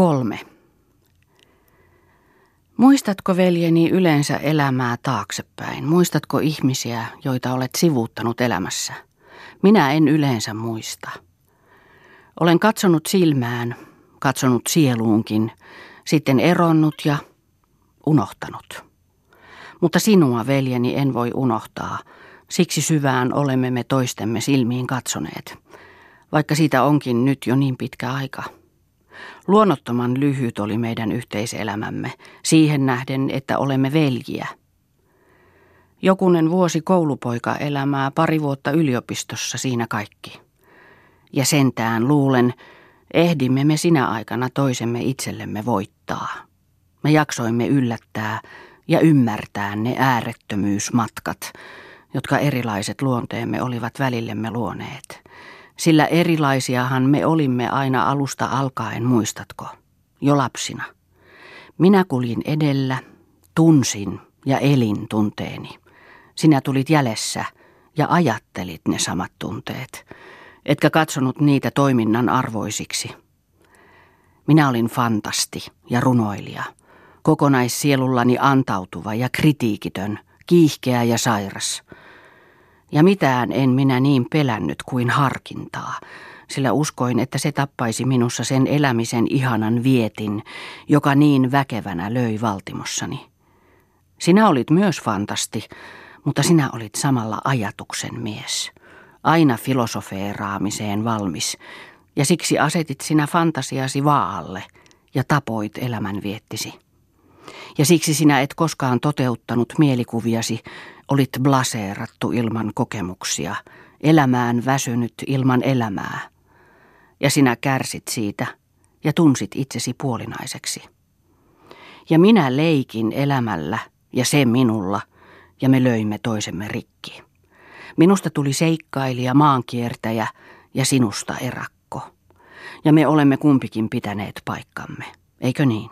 Kolme. Muistatko veljeni yleensä elämää taaksepäin? Muistatko ihmisiä, joita olet sivuuttanut elämässä? Minä en yleensä muista. Olen katsonut silmään, katsonut sieluunkin, sitten eronnut ja unohtanut. Mutta sinua, veljeni, en voi unohtaa. Siksi syvään olemme me toistemme silmiin katsoneet, vaikka siitä onkin nyt jo niin pitkä aika. Luonnottoman lyhyt oli meidän yhteiselämämme, siihen nähden, että olemme veljiä. Jokunen vuosi koulupoika elämää, pari vuotta yliopistossa, siinä kaikki. Ja sentään luulen, ehdimme me sinä aikana toisemme itsellemme voittaa. Me jaksoimme yllättää ja ymmärtää ne äärettömyysmatkat, jotka erilaiset luonteemme olivat välillemme luoneet. Sillä erilaisiahan me olimme aina alusta alkaen, muistatko? Jo lapsina. Minä kulin edellä, tunsin ja elin tunteeni. Sinä tulit jäljessä ja ajattelit ne samat tunteet, etkä katsonut niitä toiminnan arvoisiksi. Minä olin fantasti ja runoilija, kokonaissielullani antautuva ja kritiikitön, kiihkeä ja sairas – ja mitään en minä niin pelännyt kuin harkintaa, sillä uskoin, että se tappaisi minussa sen elämisen ihanan vietin, joka niin väkevänä löi valtimossani. Sinä olit myös fantasti, mutta sinä olit samalla ajatuksen mies, aina filosofeeraamiseen valmis, ja siksi asetit sinä fantasiasi vaalle ja tapoit elämän viettisi. Ja siksi sinä et koskaan toteuttanut mielikuviasi, Olit blaseerattu ilman kokemuksia, elämään väsynyt ilman elämää. Ja sinä kärsit siitä ja tunsit itsesi puolinaiseksi. Ja minä leikin elämällä ja se minulla, ja me löimme toisemme rikki. Minusta tuli seikkailija, maankiertäjä ja sinusta erakko. Ja me olemme kumpikin pitäneet paikkamme, eikö niin?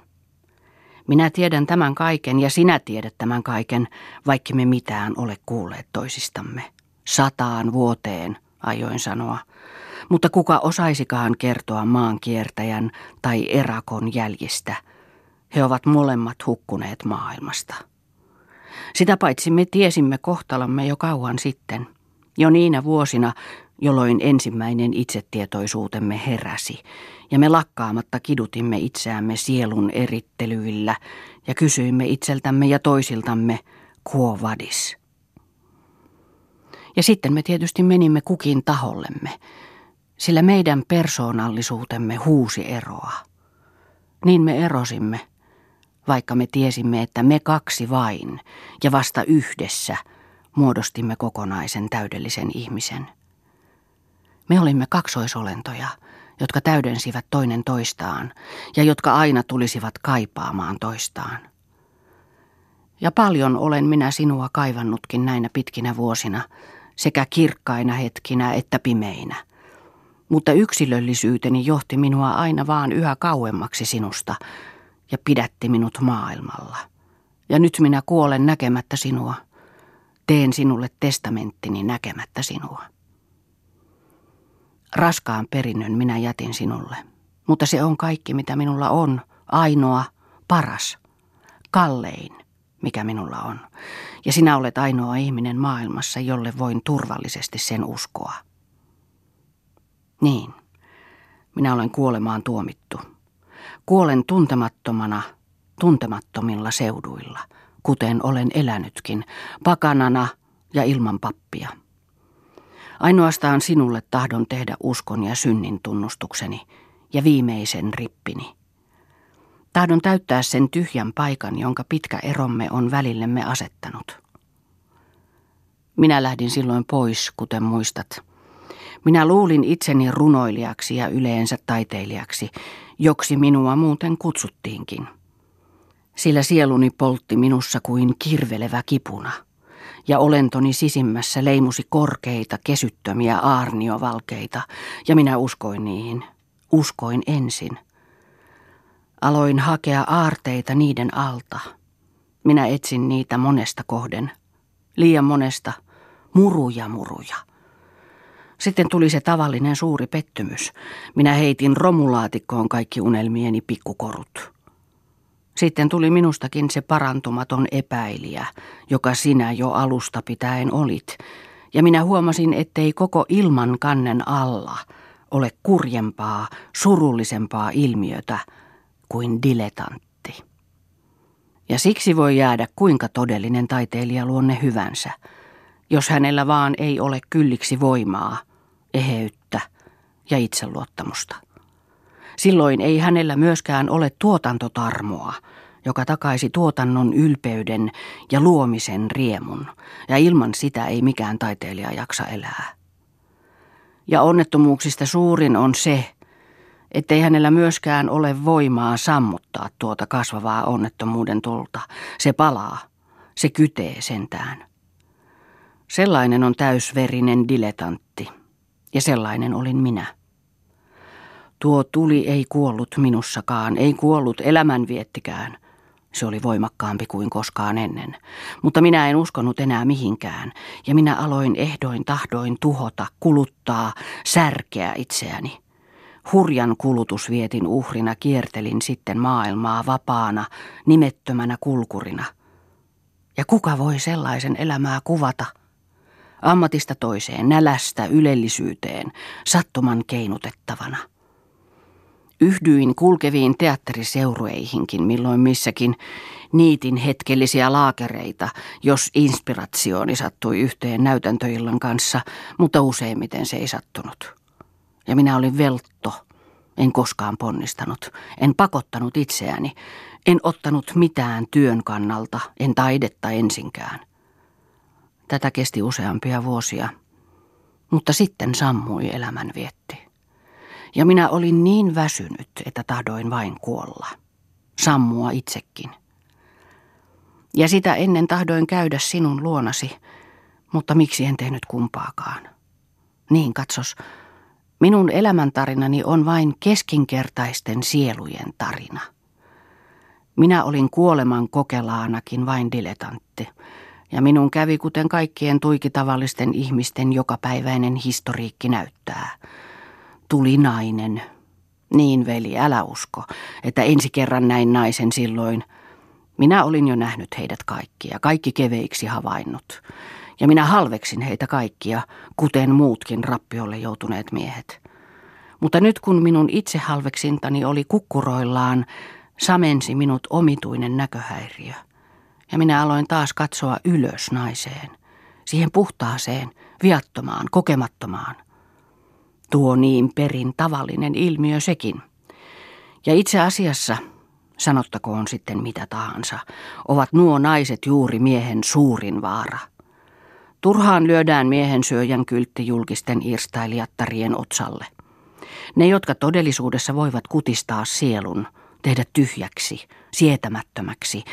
Minä tiedän tämän kaiken ja sinä tiedät tämän kaiken, vaikka me mitään ole kuulleet toisistamme. Sataan vuoteen, ajoin sanoa. Mutta kuka osaisikaan kertoa maankiertäjän tai erakon jäljistä? He ovat molemmat hukkuneet maailmasta. Sitä paitsi me tiesimme kohtalamme jo kauan sitten. Jo niinä vuosina, jolloin ensimmäinen itsetietoisuutemme heräsi ja me lakkaamatta kidutimme itseämme sielun erittelyillä ja kysyimme itseltämme ja toisiltamme, quo vadis. Ja sitten me tietysti menimme kukin tahollemme, sillä meidän persoonallisuutemme huusi eroa. Niin me erosimme, vaikka me tiesimme, että me kaksi vain ja vasta yhdessä muodostimme kokonaisen täydellisen ihmisen. Me olimme kaksoisolentoja – jotka täydensivät toinen toistaan ja jotka aina tulisivat kaipaamaan toistaan. Ja paljon olen minä sinua kaivannutkin näinä pitkinä vuosina, sekä kirkkaina hetkinä että pimeinä. Mutta yksilöllisyyteni johti minua aina vaan yhä kauemmaksi sinusta ja pidätti minut maailmalla. Ja nyt minä kuolen näkemättä sinua. Teen sinulle testamenttini näkemättä sinua. Raskaan perinnön minä jätin sinulle, mutta se on kaikki, mitä minulla on, ainoa, paras, kallein, mikä minulla on. Ja sinä olet ainoa ihminen maailmassa, jolle voin turvallisesti sen uskoa. Niin, minä olen kuolemaan tuomittu. Kuolen tuntemattomana, tuntemattomilla seuduilla, kuten olen elänytkin, pakanana ja ilman pappia. Ainoastaan sinulle tahdon tehdä uskon ja synnin tunnustukseni ja viimeisen rippini. Tahdon täyttää sen tyhjän paikan, jonka pitkä eromme on välillemme asettanut. Minä lähdin silloin pois, kuten muistat. Minä luulin itseni runoilijaksi ja yleensä taiteilijaksi, joksi minua muuten kutsuttiinkin. Sillä sieluni poltti minussa kuin kirvelevä kipuna – ja olentoni sisimmässä leimusi korkeita, kesyttömiä aarniovalkeita, ja minä uskoin niihin. Uskoin ensin. Aloin hakea aarteita niiden alta. Minä etsin niitä monesta kohden. Liian monesta. Muruja, muruja. Sitten tuli se tavallinen suuri pettymys. Minä heitin romulaatikkoon kaikki unelmieni pikkukorut. Sitten tuli minustakin se parantumaton epäilijä, joka sinä jo alusta pitäen olit, ja minä huomasin, ettei koko ilman kannen alla ole kurjempaa, surullisempaa ilmiötä kuin diletantti. Ja siksi voi jäädä kuinka todellinen taiteilijaluonne hyvänsä, jos hänellä vaan ei ole kylliksi voimaa, eheyttä ja itseluottamusta. Silloin ei hänellä myöskään ole tuotantotarmoa, joka takaisi tuotannon ylpeyden ja luomisen riemun, ja ilman sitä ei mikään taiteilija jaksa elää. Ja onnettomuuksista suurin on se, ettei hänellä myöskään ole voimaa sammuttaa tuota kasvavaa onnettomuuden tulta. Se palaa, se kytee sentään. Sellainen on täysverinen diletantti, ja sellainen olin minä. Tuo tuli ei kuollut minussakaan, ei kuollut elämänviettikään – se oli voimakkaampi kuin koskaan ennen, mutta minä en uskonut enää mihinkään, ja minä aloin ehdoin tahdoin tuhota, kuluttaa, särkeä itseäni. Hurjan kulutusvietin uhrina kiertelin sitten maailmaa vapaana, nimettömänä kulkurina. Ja kuka voi sellaisen elämää kuvata? Ammatista toiseen, nälästä ylellisyyteen, sattuman keinutettavana. Yhdyin kulkeviin teatteriseurueihinkin milloin missäkin, niitin hetkellisiä laakereita, jos inspiratiooni sattui yhteen näytäntöillan kanssa, mutta useimmiten se ei sattunut. Ja minä olin veltto, en koskaan ponnistanut, en pakottanut itseäni, en ottanut mitään työn kannalta, en taidetta ensinkään. Tätä kesti useampia vuosia, mutta sitten sammui elämänvietti. Ja minä olin niin väsynyt, että tahdoin vain kuolla. Sammua itsekin. Ja sitä ennen tahdoin käydä sinun luonasi, mutta miksi en tehnyt kumpaakaan? Niin, katsos, minun elämäntarinani on vain keskinkertaisten sielujen tarina. Minä olin kuoleman kokelaanakin vain diletantti, ja minun kävi kuten kaikkien tuikitavallisten ihmisten jokapäiväinen historiikki näyttää – tuli nainen. Niin veli, älä usko, että ensi kerran näin naisen silloin. Minä olin jo nähnyt heidät kaikkia, kaikki keveiksi havainnut. Ja minä halveksin heitä kaikkia, kuten muutkin rappiolle joutuneet miehet. Mutta nyt kun minun itsehalveksintani oli kukkuroillaan, samensi minut omituinen näköhäiriö. Ja minä aloin taas katsoa ylös naiseen, siihen puhtaaseen, viattomaan, kokemattomaan. Tuo niin perin tavallinen ilmiö sekin. Ja itse asiassa, sanottakoon sitten mitä tahansa, ovat nuo naiset juuri miehen suurin vaara. Turhaan lyödään miehen syöjän kyltti julkisten irstailijattarien otsalle. Ne, jotka todellisuudessa voivat kutistaa sielun, tehdä tyhjäksi, sietämättömäksi,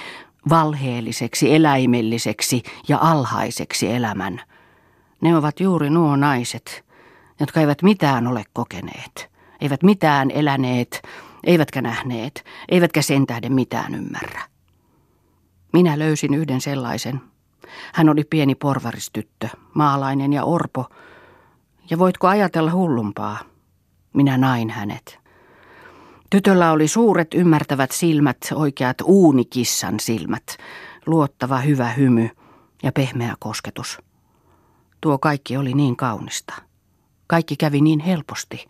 valheelliseksi, eläimelliseksi ja alhaiseksi elämän. Ne ovat juuri nuo naiset, jotka eivät mitään ole kokeneet, eivät mitään eläneet, eivätkä nähneet, eivätkä sen tähden mitään ymmärrä. Minä löysin yhden sellaisen. Hän oli pieni porvaristyttö, maalainen ja orpo. Ja voitko ajatella hullumpaa? Minä nain hänet. Tytöllä oli suuret ymmärtävät silmät, oikeat uunikissan silmät, luottava hyvä hymy ja pehmeä kosketus. Tuo kaikki oli niin kaunista. Kaikki kävi niin helposti.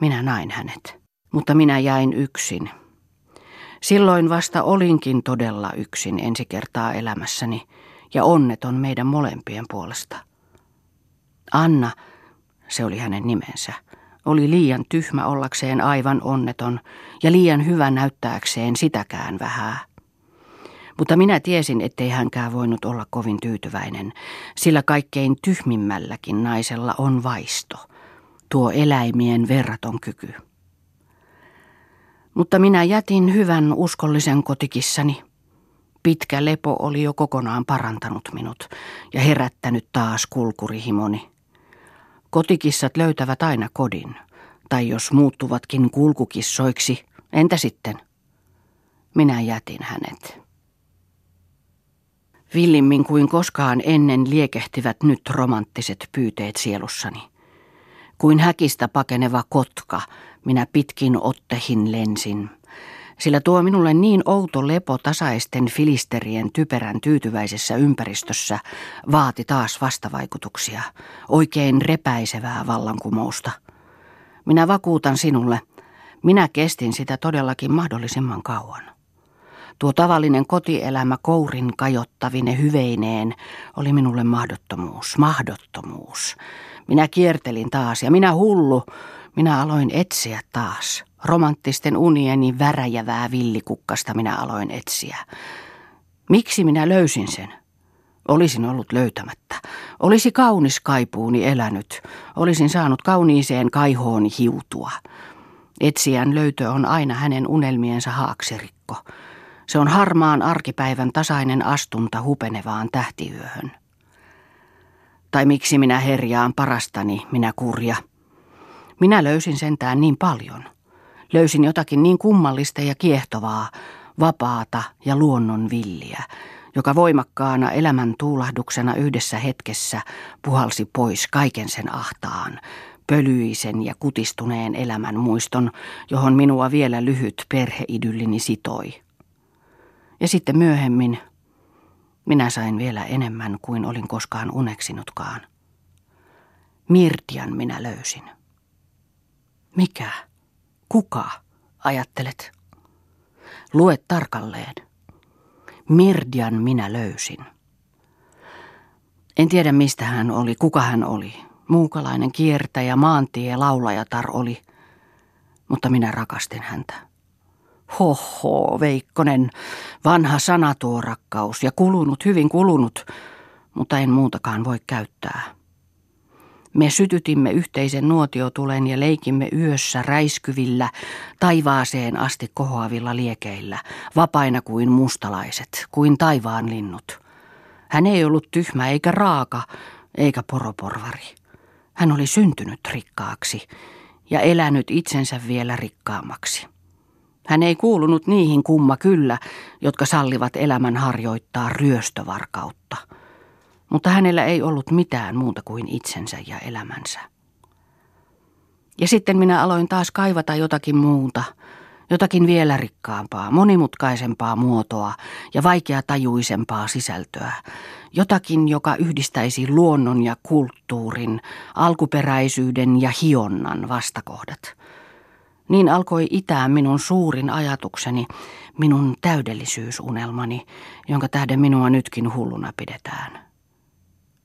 Minä nain hänet. Mutta minä jäin yksin. Silloin vasta olinkin todella yksin ensi kertaa elämässäni, ja onneton meidän molempien puolesta. Anna, se oli hänen nimensä, oli liian tyhmä ollakseen aivan onneton ja liian hyvä näyttääkseen sitäkään vähää. Mutta minä tiesin, ettei hänkään voinut olla kovin tyytyväinen, sillä kaikkein tyhmimmälläkin naisella on vaisto, tuo eläimien verraton kyky. Mutta minä jätin hyvän uskollisen kotikissani. Pitkä lepo oli jo kokonaan parantanut minut ja herättänyt taas kulkurihimoni. Kotikissat löytävät aina kodin, tai jos muuttuvatkin kulkukissoiksi, entä sitten? Minä jätin hänet. Villimmin kuin koskaan ennen liekehtivät nyt romanttiset pyyteet sielussani. Kuin häkistä pakeneva kotka, minä pitkin ottehin lensin. Sillä tuo minulle niin outo lepo tasaisten filisterien typerän tyytyväisessä ympäristössä vaati taas vastavaikutuksia, oikein repäisevää vallankumousta. Minä vakuutan sinulle, minä kestin sitä todellakin mahdollisimman kauan. Tuo tavallinen kotielämä kourin kajottavine hyveineen oli minulle mahdottomuus, mahdottomuus. Minä kiertelin taas ja minä hullu, minä aloin etsiä taas. Romanttisten unieni väräjävää villikukkasta minä aloin etsiä. Miksi minä löysin sen? Olisin ollut löytämättä. Olisi kaunis kaipuuni elänyt. Olisin saanut kauniiseen kaihoon hiutua. Etsijän löytö on aina hänen unelmiensa haaksirikko. Se on harmaan arkipäivän tasainen astunta hupenevaan tähtiyöhön. Tai miksi minä herjaan parastani, minä kurja. Minä löysin sentään niin paljon. Löysin jotakin niin kummallista ja kiehtovaa, vapaata ja luonnonvilliä, joka voimakkaana elämän tuulahduksena yhdessä hetkessä puhalsi pois kaiken sen ahtaan, pölyisen ja kutistuneen elämän muiston, johon minua vielä lyhyt perheidyllini sitoi. Ja sitten myöhemmin minä sain vielä enemmän kuin olin koskaan uneksinutkaan. Mirtian minä löysin. Mikä? Kuka? Ajattelet. Lue tarkalleen. Mirdian minä löysin. En tiedä mistä hän oli, kuka hän oli. Muukalainen kiertäjä, maantie, laulajatar oli. Mutta minä rakastin häntä. Hoho, Veikkonen, vanha sana tuo rakkaus ja kulunut, hyvin kulunut, mutta en muutakaan voi käyttää. Me sytytimme yhteisen nuotiotulen ja leikimme yössä räiskyvillä, taivaaseen asti kohoavilla liekeillä, vapaina kuin mustalaiset, kuin taivaan linnut. Hän ei ollut tyhmä eikä raaka, eikä poroporvari. Hän oli syntynyt rikkaaksi ja elänyt itsensä vielä rikkaammaksi. Hän ei kuulunut niihin kumma kyllä, jotka sallivat elämän harjoittaa ryöstövarkautta. Mutta hänellä ei ollut mitään muuta kuin itsensä ja elämänsä. Ja sitten minä aloin taas kaivata jotakin muuta, jotakin vielä rikkaampaa, monimutkaisempaa muotoa ja vaikeatajuisempaa sisältöä. Jotakin, joka yhdistäisi luonnon ja kulttuurin, alkuperäisyyden ja hionnan vastakohdat – niin alkoi itää minun suurin ajatukseni, minun täydellisyysunelmani, jonka tähden minua nytkin hulluna pidetään.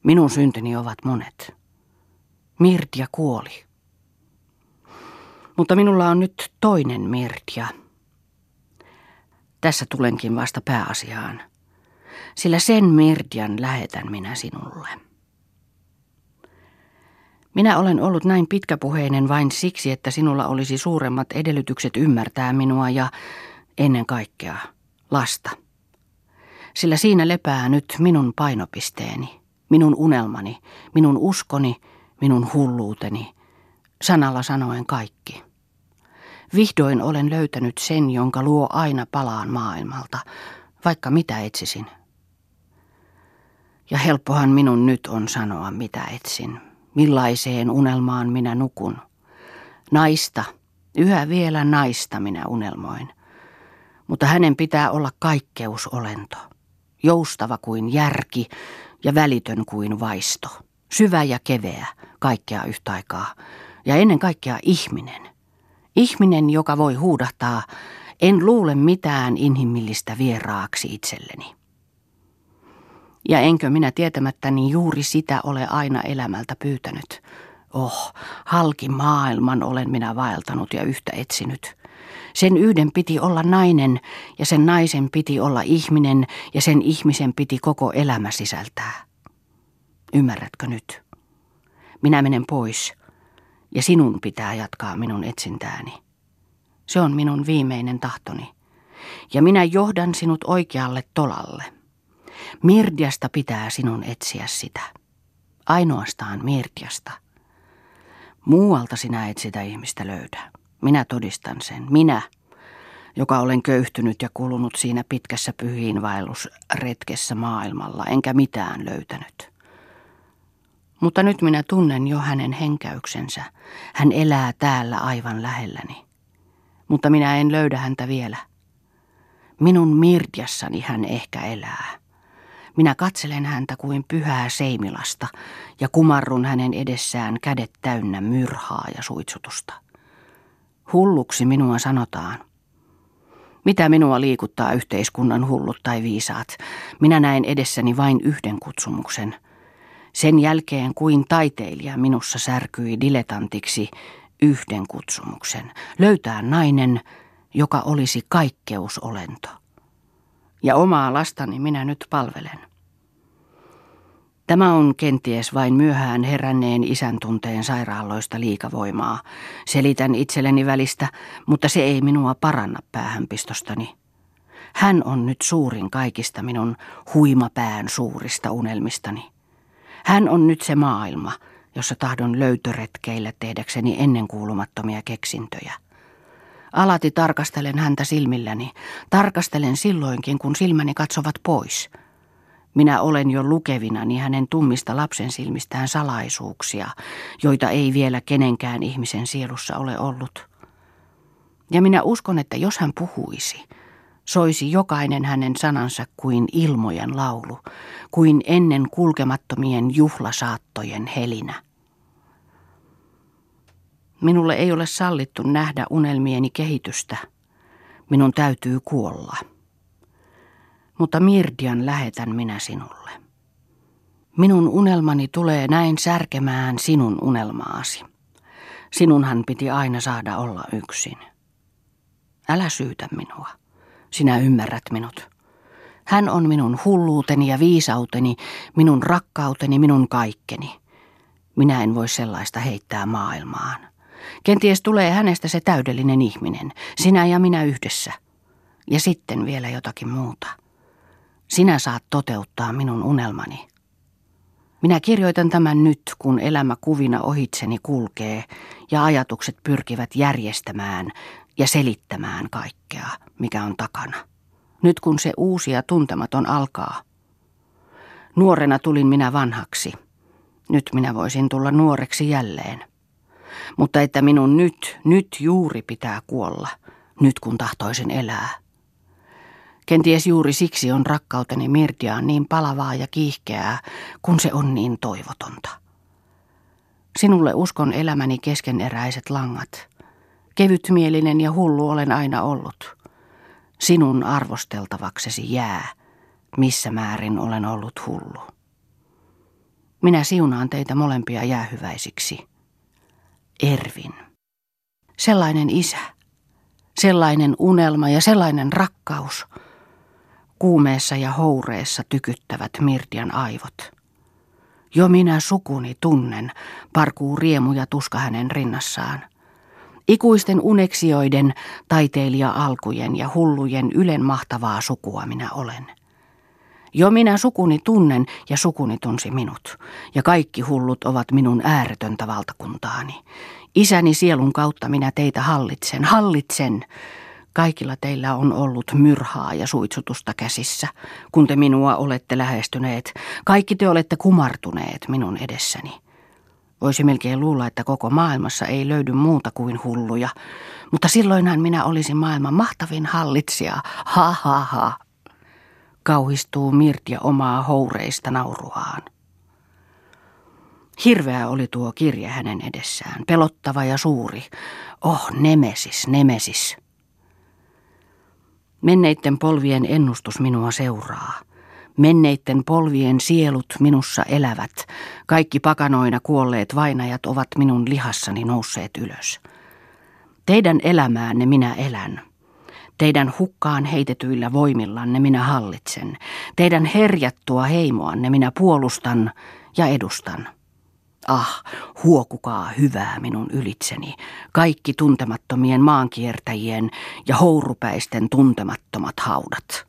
Minun syntini ovat monet. Mirtia kuoli. Mutta minulla on nyt toinen Mirtia. Tässä tulenkin vasta pääasiaan, sillä sen Mirtian lähetän minä sinulle. Minä olen ollut näin pitkäpuheinen vain siksi, että sinulla olisi suuremmat edellytykset ymmärtää minua ja ennen kaikkea lasta. Sillä siinä lepää nyt minun painopisteeni, minun unelmani, minun uskoni, minun hulluuteni, sanalla sanoen kaikki. Vihdoin olen löytänyt sen, jonka luo aina palaan maailmalta, vaikka mitä etsisin. Ja helppohan minun nyt on sanoa, mitä etsin millaiseen unelmaan minä nukun. Naista, yhä vielä naista minä unelmoin. Mutta hänen pitää olla kaikkeusolento, joustava kuin järki ja välitön kuin vaisto, syvä ja keveä, kaikkea yhtä aikaa, ja ennen kaikkea ihminen. Ihminen, joka voi huudahtaa, en luule mitään inhimillistä vieraaksi itselleni. Ja enkö minä tietämättäni juuri sitä ole aina elämältä pyytänyt. Oh, halki maailman olen minä vaeltanut ja yhtä etsinyt. Sen yhden piti olla nainen ja sen naisen piti olla ihminen ja sen ihmisen piti koko elämä sisältää. Ymmärrätkö nyt? Minä menen pois ja sinun pitää jatkaa minun etsintääni. Se on minun viimeinen tahtoni. Ja minä johdan sinut oikealle tolalle. Mirdiasta pitää sinun etsiä sitä. Ainoastaan Mirdiasta. Muualta sinä et sitä ihmistä löydä. Minä todistan sen. Minä, joka olen köyhtynyt ja kulunut siinä pitkässä pyhiinvaellusretkessä maailmalla, enkä mitään löytänyt. Mutta nyt minä tunnen jo hänen henkäyksensä. Hän elää täällä aivan lähelläni. Mutta minä en löydä häntä vielä. Minun Mirdiassani hän ehkä elää. Minä katselen häntä kuin pyhää seimilasta ja kumarrun hänen edessään kädet täynnä myrhaa ja suitsutusta. Hulluksi minua sanotaan. Mitä minua liikuttaa yhteiskunnan hullut tai viisaat? Minä näen edessäni vain yhden kutsumuksen. Sen jälkeen kuin taiteilija minussa särkyi diletantiksi yhden kutsumuksen. Löytää nainen, joka olisi kaikkeusolento. Ja omaa lastani minä nyt palvelen. Tämä on kenties vain myöhään heränneen isän tunteen sairaaloista liikavoimaa. Selitän itselleni välistä, mutta se ei minua paranna päähänpistostani. Hän on nyt suurin kaikista minun huimapään suurista unelmistani. Hän on nyt se maailma, jossa tahdon löytöretkeillä tehdäkseni ennenkuulumattomia keksintöjä. Alati tarkastelen häntä silmilläni. Tarkastelen silloinkin, kun silmäni katsovat pois – minä olen jo lukevinani hänen tummista lapsen silmistään salaisuuksia, joita ei vielä kenenkään ihmisen sielussa ole ollut. Ja minä uskon, että jos hän puhuisi, soisi jokainen hänen sanansa kuin ilmojen laulu, kuin ennen kulkemattomien juhlasaattojen helinä. Minulle ei ole sallittu nähdä unelmieni kehitystä. Minun täytyy kuolla mutta Mirdian lähetän minä sinulle. Minun unelmani tulee näin särkemään sinun unelmaasi. Sinunhan piti aina saada olla yksin. Älä syytä minua. Sinä ymmärrät minut. Hän on minun hulluuteni ja viisauteni, minun rakkauteni, minun kaikkeni. Minä en voi sellaista heittää maailmaan. Kenties tulee hänestä se täydellinen ihminen, sinä ja minä yhdessä. Ja sitten vielä jotakin muuta. Sinä saat toteuttaa minun unelmani. Minä kirjoitan tämän nyt, kun elämä kuvina ohitseni kulkee ja ajatukset pyrkivät järjestämään ja selittämään kaikkea, mikä on takana. Nyt kun se uusi ja tuntematon alkaa. Nuorena tulin minä vanhaksi. Nyt minä voisin tulla nuoreksi jälleen. Mutta että minun nyt, nyt juuri pitää kuolla, nyt kun tahtoisin elää. Kenties juuri siksi on rakkauteni Mirdiaan niin palavaa ja kiihkeää, kun se on niin toivotonta. Sinulle uskon elämäni keskeneräiset langat. Kevytmielinen ja hullu olen aina ollut. Sinun arvosteltavaksesi jää, missä määrin olen ollut hullu. Minä siunaan teitä molempia jäähyväisiksi. Ervin. Sellainen isä, sellainen unelma ja sellainen rakkaus – kuumeessa ja houreessa tykyttävät Mirdian aivot. Jo minä sukuni tunnen, parkuu riemu ja tuska hänen rinnassaan. Ikuisten uneksioiden, taiteilija-alkujen ja hullujen ylen mahtavaa sukua minä olen. Jo minä sukuni tunnen ja sukuni tunsi minut, ja kaikki hullut ovat minun ääretöntä valtakuntaani. Isäni sielun kautta minä teitä hallitsen, hallitsen, Kaikilla teillä on ollut myrhaa ja suitsutusta käsissä, kun te minua olette lähestyneet. Kaikki te olette kumartuneet minun edessäni. Voisi melkein luulla, että koko maailmassa ei löydy muuta kuin hulluja, mutta silloinhan minä olisin maailman mahtavin hallitsija. Ha ha ha. Kauhistuu Mirtia omaa houreista nauruaan. Hirveä oli tuo kirja hänen edessään, pelottava ja suuri. Oh, nemesis, nemesis. Menneitten polvien ennustus minua seuraa. Menneitten polvien sielut minussa elävät. Kaikki pakanoina kuolleet vainajat ovat minun lihassani nousseet ylös. Teidän elämäänne minä elän. Teidän hukkaan heitetyillä voimillanne minä hallitsen. Teidän herjattua heimoanne minä puolustan ja edustan. Ah, huokukaa hyvää minun ylitseni, kaikki tuntemattomien maankiertäjien ja hourupäisten tuntemattomat haudat.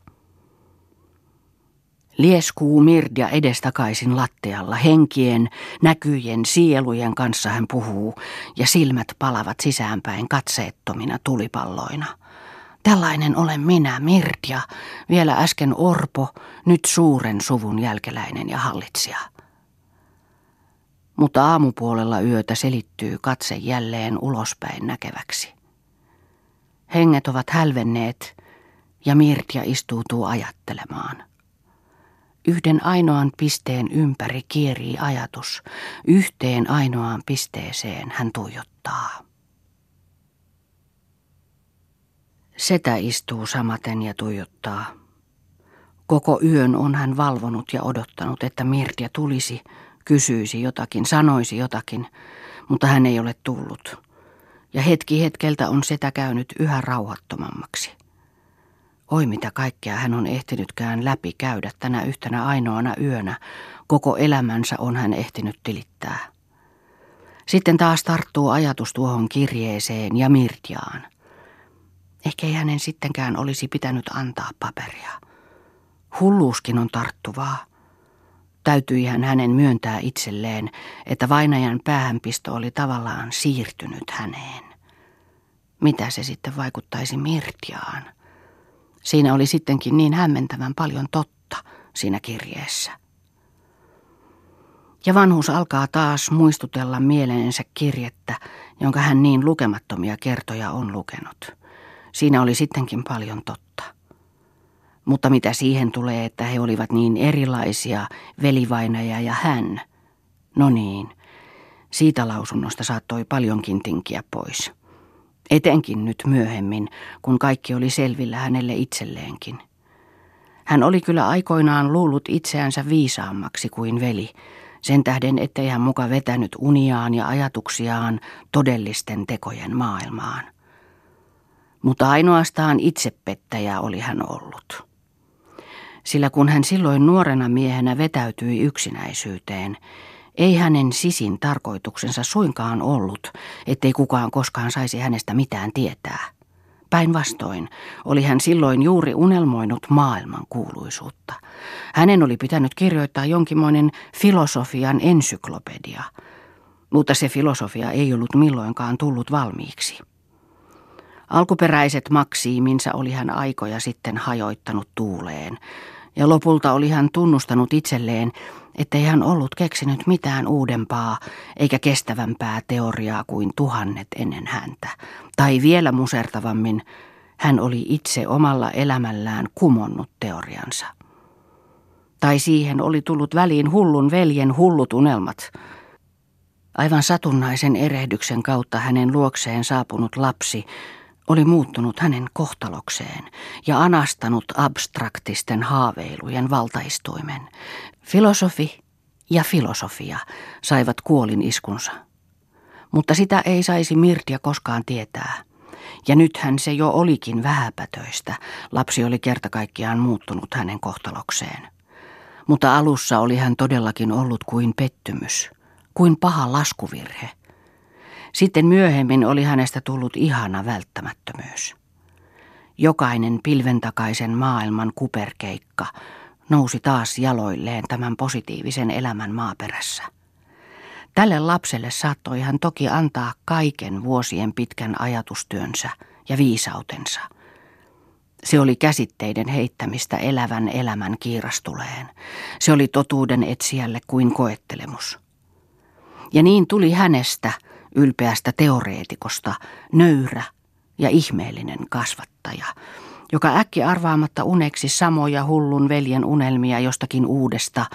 Lieskuu Mirdia edestakaisin lattialla, henkien, näkyjen, sielujen kanssa hän puhuu, ja silmät palavat sisäänpäin katseettomina tulipalloina. Tällainen olen minä, Mirdia, vielä äsken orpo, nyt suuren suvun jälkeläinen ja hallitsija. mutta aamupuolella yötä selittyy katse jälleen ulospäin näkeväksi. Henget ovat hälvenneet ja Mirtia istuutuu ajattelemaan. Yhden ainoan pisteen ympäri kierii ajatus. Yhteen ainoaan pisteeseen hän tuijottaa. Setä istuu samaten ja tuijottaa. Koko yön on hän valvonut ja odottanut, että Mirtia tulisi, kysyisi jotakin, sanoisi jotakin, mutta hän ei ole tullut. Ja hetki hetkeltä on setä käynyt yhä rauhattomammaksi. Oi mitä kaikkea hän on ehtinytkään läpi käydä tänä yhtenä ainoana yönä. Koko elämänsä on hän ehtinyt tilittää. Sitten taas tarttuu ajatus tuohon kirjeeseen ja Mirtiaan. Ehkä ei hänen sittenkään olisi pitänyt antaa paperia. Hulluuskin on tarttuvaa. Täytyihän hänen myöntää itselleen, että vainajan päähänpisto oli tavallaan siirtynyt häneen. Mitä se sitten vaikuttaisi Mirtiaan? Siinä oli sittenkin niin hämmentävän paljon totta siinä kirjeessä. Ja vanhus alkaa taas muistutella mieleensä kirjettä, jonka hän niin lukemattomia kertoja on lukenut. Siinä oli sittenkin paljon totta. Mutta mitä siihen tulee, että he olivat niin erilaisia, velivainaja ja hän? No niin, siitä lausunnosta saattoi paljonkin tinkiä pois. Etenkin nyt myöhemmin, kun kaikki oli selvillä hänelle itselleenkin. Hän oli kyllä aikoinaan luullut itseänsä viisaammaksi kuin veli, sen tähden ettei hän muka vetänyt uniaan ja ajatuksiaan todellisten tekojen maailmaan. Mutta ainoastaan itsepettäjä oli hän ollut. Sillä kun hän silloin nuorena miehenä vetäytyi yksinäisyyteen, ei hänen sisin tarkoituksensa suinkaan ollut, ettei kukaan koskaan saisi hänestä mitään tietää. Päinvastoin oli hän silloin juuri unelmoinut maailman kuuluisuutta. Hänen oli pitänyt kirjoittaa jonkinmoinen filosofian ensyklopedia, mutta se filosofia ei ollut milloinkaan tullut valmiiksi. Alkuperäiset maksiiminsa oli hän aikoja sitten hajoittanut tuuleen, ja lopulta oli hän tunnustanut itselleen, ettei hän ollut keksinyt mitään uudempaa eikä kestävämpää teoriaa kuin tuhannet ennen häntä. Tai vielä musertavammin, hän oli itse omalla elämällään kumonnut teoriansa. Tai siihen oli tullut väliin hullun veljen hullut unelmat. Aivan satunnaisen erehdyksen kautta hänen luokseen saapunut lapsi oli muuttunut hänen kohtalokseen ja anastanut abstraktisten haaveilujen valtaistuimen. Filosofi ja filosofia saivat kuolin iskunsa. Mutta sitä ei saisi Mirtia koskaan tietää. Ja nythän se jo olikin vähäpätöistä. Lapsi oli kerta kaikkiaan muuttunut hänen kohtalokseen. Mutta alussa oli hän todellakin ollut kuin pettymys, kuin paha laskuvirhe – sitten myöhemmin oli hänestä tullut ihana välttämättömyys. Jokainen pilventakaisen maailman kuperkeikka nousi taas jaloilleen tämän positiivisen elämän maaperässä. Tälle lapselle saattoi hän toki antaa kaiken vuosien pitkän ajatustyönsä ja viisautensa. Se oli käsitteiden heittämistä elävän elämän kiirastuleen. Se oli totuuden etsijälle kuin koettelemus. Ja niin tuli hänestä – ylpeästä teoreetikosta, nöyrä ja ihmeellinen kasvattaja, joka äkki arvaamatta uneksi samoja hullun veljen unelmia jostakin uudesta,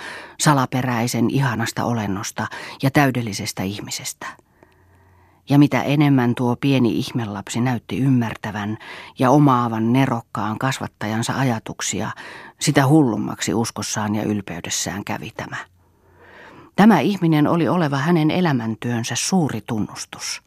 salaperäisen ihanasta olennosta ja täydellisestä ihmisestä. Ja mitä enemmän tuo pieni ihmelapsi näytti ymmärtävän ja omaavan nerokkaan kasvattajansa ajatuksia, sitä hullummaksi uskossaan ja ylpeydessään kävi tämä. Tämä ihminen oli oleva hänen elämäntyönsä suuri tunnustus.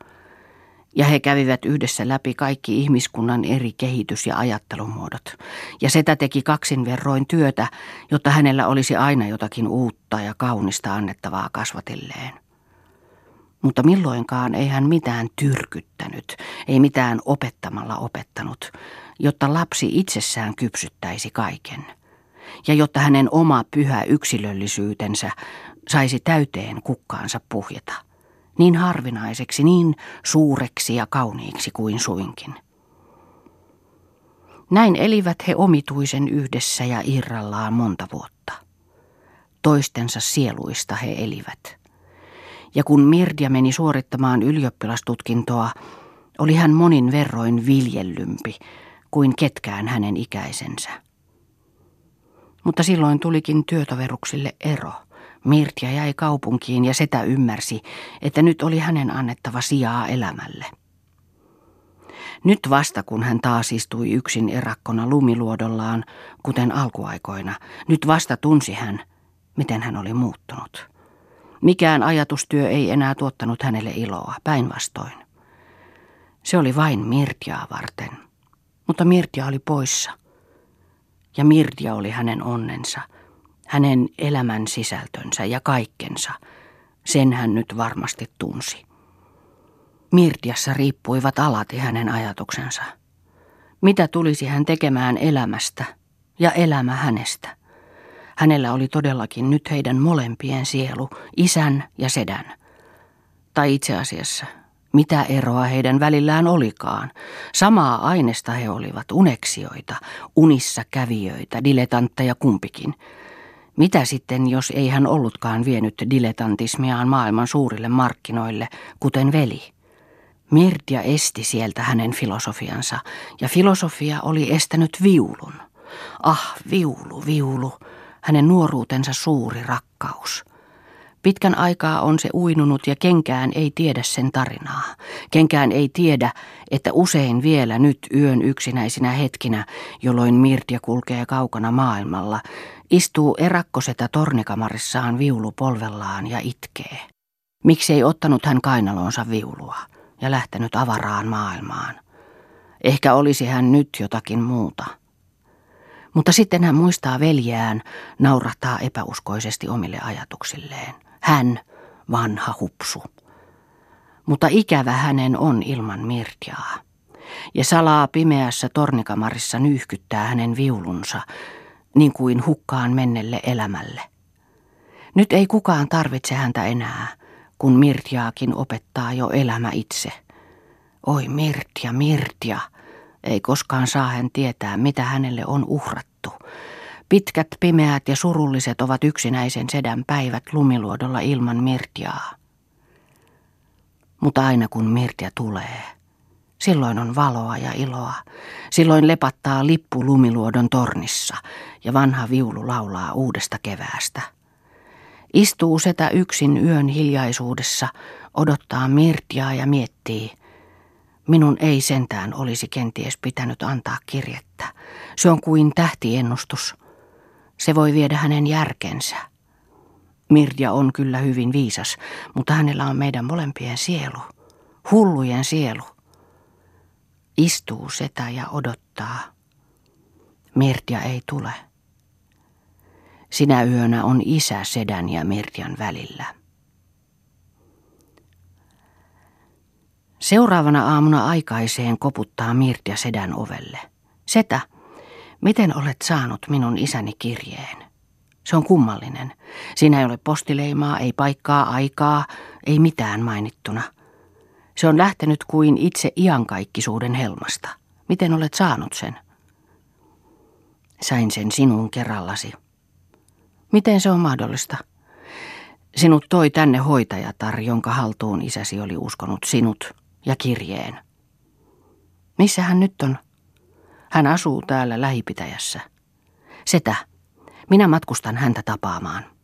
Ja he kävivät yhdessä läpi kaikki ihmiskunnan eri kehitys- ja ajattelumuodot. Ja setä teki kaksin verroin työtä, jotta hänellä olisi aina jotakin uutta ja kaunista annettavaa kasvatilleen. Mutta milloinkaan ei hän mitään tyrkyttänyt, ei mitään opettamalla opettanut, jotta lapsi itsessään kypsyttäisi kaiken. Ja jotta hänen oma pyhä yksilöllisyytensä saisi täyteen kukkaansa puhjeta. Niin harvinaiseksi, niin suureksi ja kauniiksi kuin suinkin. Näin elivät he omituisen yhdessä ja irrallaan monta vuotta. Toistensa sieluista he elivät. Ja kun Mirdia meni suorittamaan ylioppilastutkintoa, oli hän monin verroin viljellympi kuin ketkään hänen ikäisensä. Mutta silloin tulikin työtoveruksille ero. Mirtia jäi kaupunkiin ja setä ymmärsi, että nyt oli hänen annettava sijaa elämälle. Nyt vasta kun hän taas istui yksin erakkona lumiluodollaan, kuten alkuaikoina, nyt vasta tunsi hän, miten hän oli muuttunut. Mikään ajatustyö ei enää tuottanut hänelle iloa, päinvastoin. Se oli vain Mirtiaa varten. Mutta Mirtia oli poissa. Ja Mirtia oli hänen onnensa, hänen elämän sisältönsä ja kaikkensa. Sen hän nyt varmasti tunsi. Mirtiassa riippuivat alati hänen ajatuksensa. Mitä tulisi hän tekemään elämästä ja elämä hänestä? Hänellä oli todellakin nyt heidän molempien sielu, isän ja sedän. Tai itse asiassa, mitä eroa heidän välillään olikaan. Samaa aineesta he olivat, uneksioita, unissa kävijöitä, diletantteja kumpikin. Mitä sitten, jos ei hän ollutkaan vienyt diletantismiaan maailman suurille markkinoille, kuten veli? Mirtia esti sieltä hänen filosofiansa, ja filosofia oli estänyt viulun. Ah, viulu, viulu, hänen nuoruutensa suuri rakkaus. Pitkän aikaa on se uinunut ja kenkään ei tiedä sen tarinaa. Kenkään ei tiedä, että usein vielä nyt yön yksinäisinä hetkinä, jolloin Mirtia kulkee kaukana maailmalla, istuu erakkosetä tornikamarissaan viulu polvellaan ja itkee. Miksi ei ottanut hän kainalonsa viulua? ja lähtenyt avaraan maailmaan. Ehkä olisi hän nyt jotakin muuta. Mutta sitten hän muistaa veljään, naurahtaa epäuskoisesti omille ajatuksilleen. Hän, vanha hupsu. Mutta ikävä hänen on ilman Mirtiaa. Ja salaa pimeässä tornikamarissa nyyhkyttää hänen viulunsa, niin kuin hukkaan mennelle elämälle. Nyt ei kukaan tarvitse häntä enää – kun Mirtiaakin opettaa jo elämä itse. Oi Mirtia, Mirtia, ei koskaan saa hän tietää, mitä hänelle on uhrattu. Pitkät, pimeät ja surulliset ovat yksinäisen sedän päivät lumiluodolla ilman Mirtiaa. Mutta aina kun Mirtia tulee, silloin on valoa ja iloa. Silloin lepattaa lippu lumiluodon tornissa ja vanha viulu laulaa uudesta keväästä. Istuu setä yksin yön hiljaisuudessa, odottaa Mirtiaa ja miettii. Minun ei sentään olisi kenties pitänyt antaa kirjettä. Se on kuin tähtiennustus. Se voi viedä hänen järkensä. Mirja on kyllä hyvin viisas, mutta hänellä on meidän molempien sielu. Hullujen sielu. Istuu setä ja odottaa. Mirja ei tule. Sinä yönä on isä Sedän ja Mirtian välillä. Seuraavana aamuna aikaiseen koputtaa Mirtia Sedän ovelle. Setä, miten olet saanut minun isäni kirjeen? Se on kummallinen. Siinä ei ole postileimaa, ei paikkaa, aikaa, ei mitään mainittuna. Se on lähtenyt kuin itse iankaikkisuuden helmasta. Miten olet saanut sen? Sain sen sinun kerrallasi. Miten se on mahdollista? Sinut toi tänne hoitajatar, jonka haltuun isäsi oli uskonut sinut ja kirjeen. Missä hän nyt on? Hän asuu täällä lähipitäjässä. Setä, minä matkustan häntä tapaamaan.